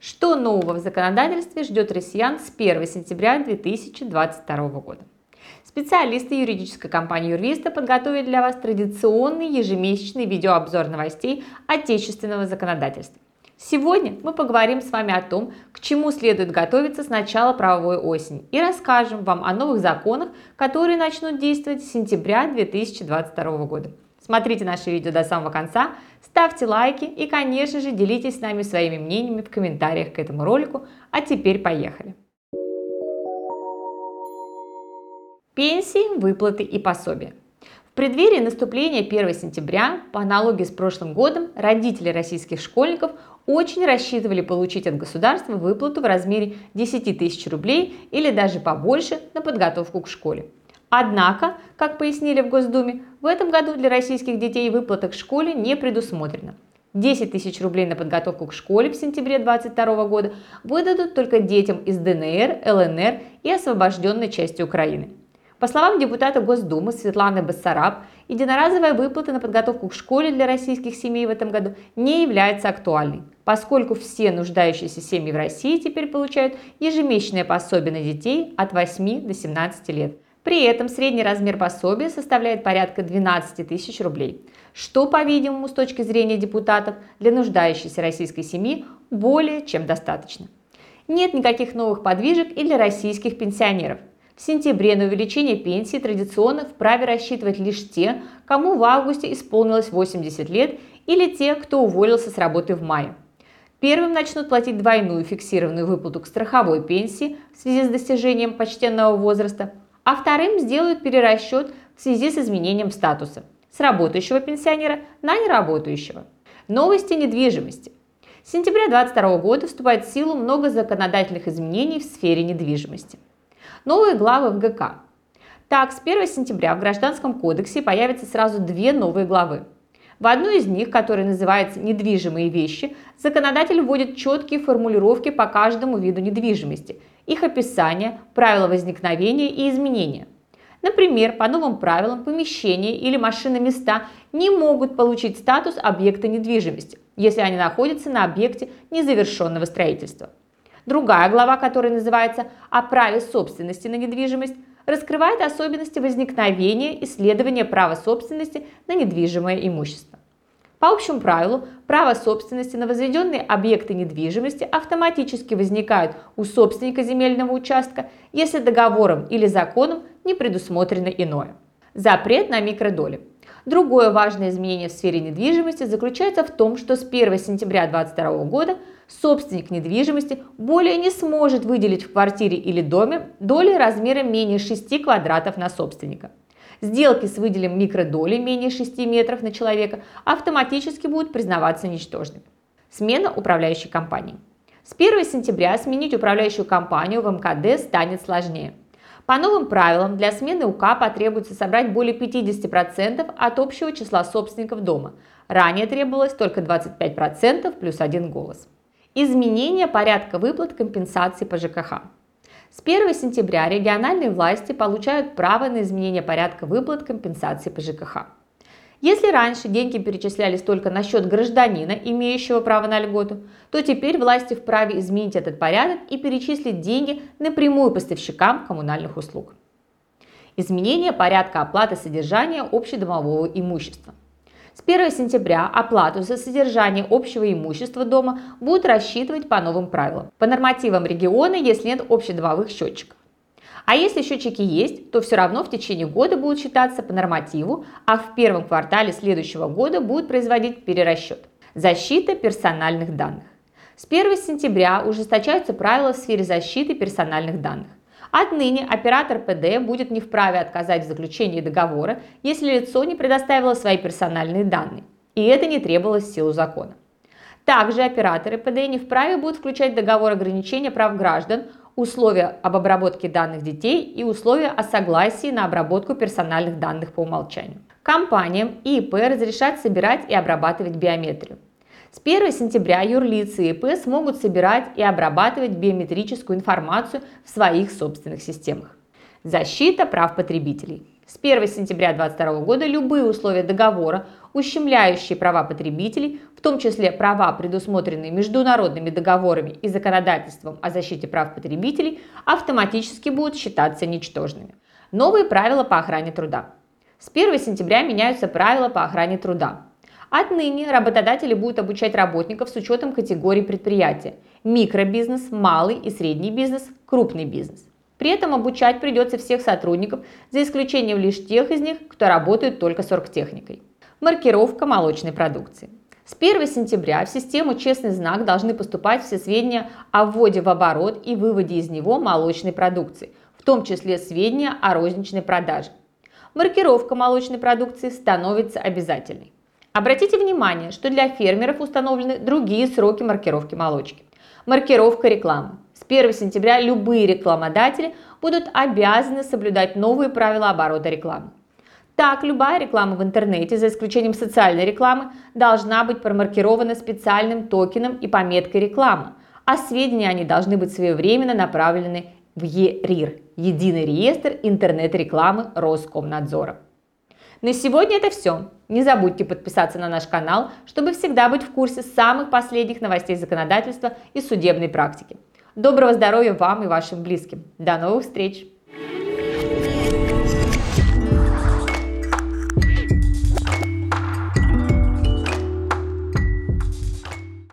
Что нового в законодательстве ждет россиян с 1 сентября 2022 года? Специалисты юридической компании Юрвиста подготовили для вас традиционный ежемесячный видеообзор новостей отечественного законодательства. Сегодня мы поговорим с вами о том, к чему следует готовиться с начала правовой осени и расскажем вам о новых законах, которые начнут действовать с сентября 2022 года. Смотрите наше видео до самого конца, ставьте лайки и, конечно же, делитесь с нами своими мнениями в комментариях к этому ролику. А теперь поехали! Пенсии, выплаты и пособия. В преддверии наступления 1 сентября, по аналогии с прошлым годом, родители российских школьников очень рассчитывали получить от государства выплату в размере 10 тысяч рублей или даже побольше на подготовку к школе. Однако, как пояснили в Госдуме, в этом году для российских детей выплата к школе не предусмотрена. 10 тысяч рублей на подготовку к школе в сентябре 2022 года выдадут только детям из ДНР, ЛНР и освобожденной части Украины. По словам депутата Госдумы Светланы Бассараб, единоразовая выплата на подготовку к школе для российских семей в этом году не является актуальной, поскольку все нуждающиеся семьи в России теперь получают ежемесячное пособие на детей от 8 до 17 лет. При этом средний размер пособия составляет порядка 12 тысяч рублей, что, по-видимому, с точки зрения депутатов, для нуждающейся российской семьи более чем достаточно. Нет никаких новых подвижек и для российских пенсионеров. В сентябре на увеличение пенсии традиционно вправе рассчитывать лишь те, кому в августе исполнилось 80 лет или те, кто уволился с работы в мае. Первым начнут платить двойную фиксированную выплату к страховой пенсии в связи с достижением почтенного возраста, а вторым сделают перерасчет в связи с изменением статуса с работающего пенсионера на неработающего. Новости недвижимости. С сентября 2022 года вступает в силу много законодательных изменений в сфере недвижимости новые главы в ГК. Так, с 1 сентября в Гражданском кодексе появятся сразу две новые главы. В одной из них, которая называется «Недвижимые вещи», законодатель вводит четкие формулировки по каждому виду недвижимости, их описание, правила возникновения и изменения. Например, по новым правилам помещения или машины-места не могут получить статус объекта недвижимости, если они находятся на объекте незавершенного строительства. Другая глава, которая называется «О праве собственности на недвижимость», раскрывает особенности возникновения исследования права собственности на недвижимое имущество. По общему правилу, право собственности на возведенные объекты недвижимости автоматически возникают у собственника земельного участка, если договором или законом не предусмотрено иное. Запрет на микродоли. Другое важное изменение в сфере недвижимости заключается в том, что с 1 сентября 2022 года собственник недвижимости более не сможет выделить в квартире или доме доли размером менее 6 квадратов на собственника. Сделки с выделем микродоли менее 6 метров на человека автоматически будут признаваться ничтожными. Смена управляющей компании. С 1 сентября сменить управляющую компанию в МКД станет сложнее. По новым правилам для смены УК потребуется собрать более 50% от общего числа собственников дома. Ранее требовалось только 25% плюс один голос. Изменение порядка выплат компенсации по ЖКХ. С 1 сентября региональные власти получают право на изменение порядка выплат компенсации по ЖКХ. Если раньше деньги перечислялись только на счет гражданина, имеющего право на льготу, то теперь власти вправе изменить этот порядок и перечислить деньги напрямую поставщикам коммунальных услуг. Изменение порядка оплаты содержания общедомового имущества. С 1 сентября оплату за содержание общего имущества дома будут рассчитывать по новым правилам, по нормативам региона, если нет общедомовых счетчиков. А если счетчики есть, то все равно в течение года будут считаться по нормативу, а в первом квартале следующего года будут производить перерасчет. Защита персональных данных. С 1 сентября ужесточаются правила в сфере защиты персональных данных. Отныне оператор ПД будет не вправе отказать в заключении договора, если лицо не предоставило свои персональные данные, и это не требовалось в силу закона. Также операторы ПД не вправе будут включать в договор ограничения прав граждан, условия об обработке данных детей и условия о согласии на обработку персональных данных по умолчанию. Компаниям и ИП разрешат собирать и обрабатывать биометрию. С 1 сентября юрлицы и ИП смогут собирать и обрабатывать биометрическую информацию в своих собственных системах. Защита прав потребителей. С 1 сентября 2022 года любые условия договора, ущемляющие права потребителей, в том числе права, предусмотренные международными договорами и законодательством о защите прав потребителей, автоматически будут считаться ничтожными. Новые правила по охране труда. С 1 сентября меняются правила по охране труда. Отныне работодатели будут обучать работников с учетом категорий предприятия – микробизнес, малый и средний бизнес, крупный бизнес. При этом обучать придется всех сотрудников, за исключением лишь тех из них, кто работает только с оргтехникой. Маркировка молочной продукции. С 1 сентября в систему «Честный знак» должны поступать все сведения о вводе в оборот и выводе из него молочной продукции, в том числе сведения о розничной продаже маркировка молочной продукции становится обязательной. Обратите внимание, что для фермеров установлены другие сроки маркировки молочки. Маркировка рекламы. С 1 сентября любые рекламодатели будут обязаны соблюдать новые правила оборота рекламы. Так, любая реклама в интернете, за исключением социальной рекламы, должна быть промаркирована специальным токеном и пометкой реклама, а сведения они должны быть своевременно направлены в ЕРИР – Единый реестр интернет-рекламы Роскомнадзора. На сегодня это все. Не забудьте подписаться на наш канал, чтобы всегда быть в курсе самых последних новостей законодательства и судебной практики. Доброго здоровья вам и вашим близким. До новых встреч!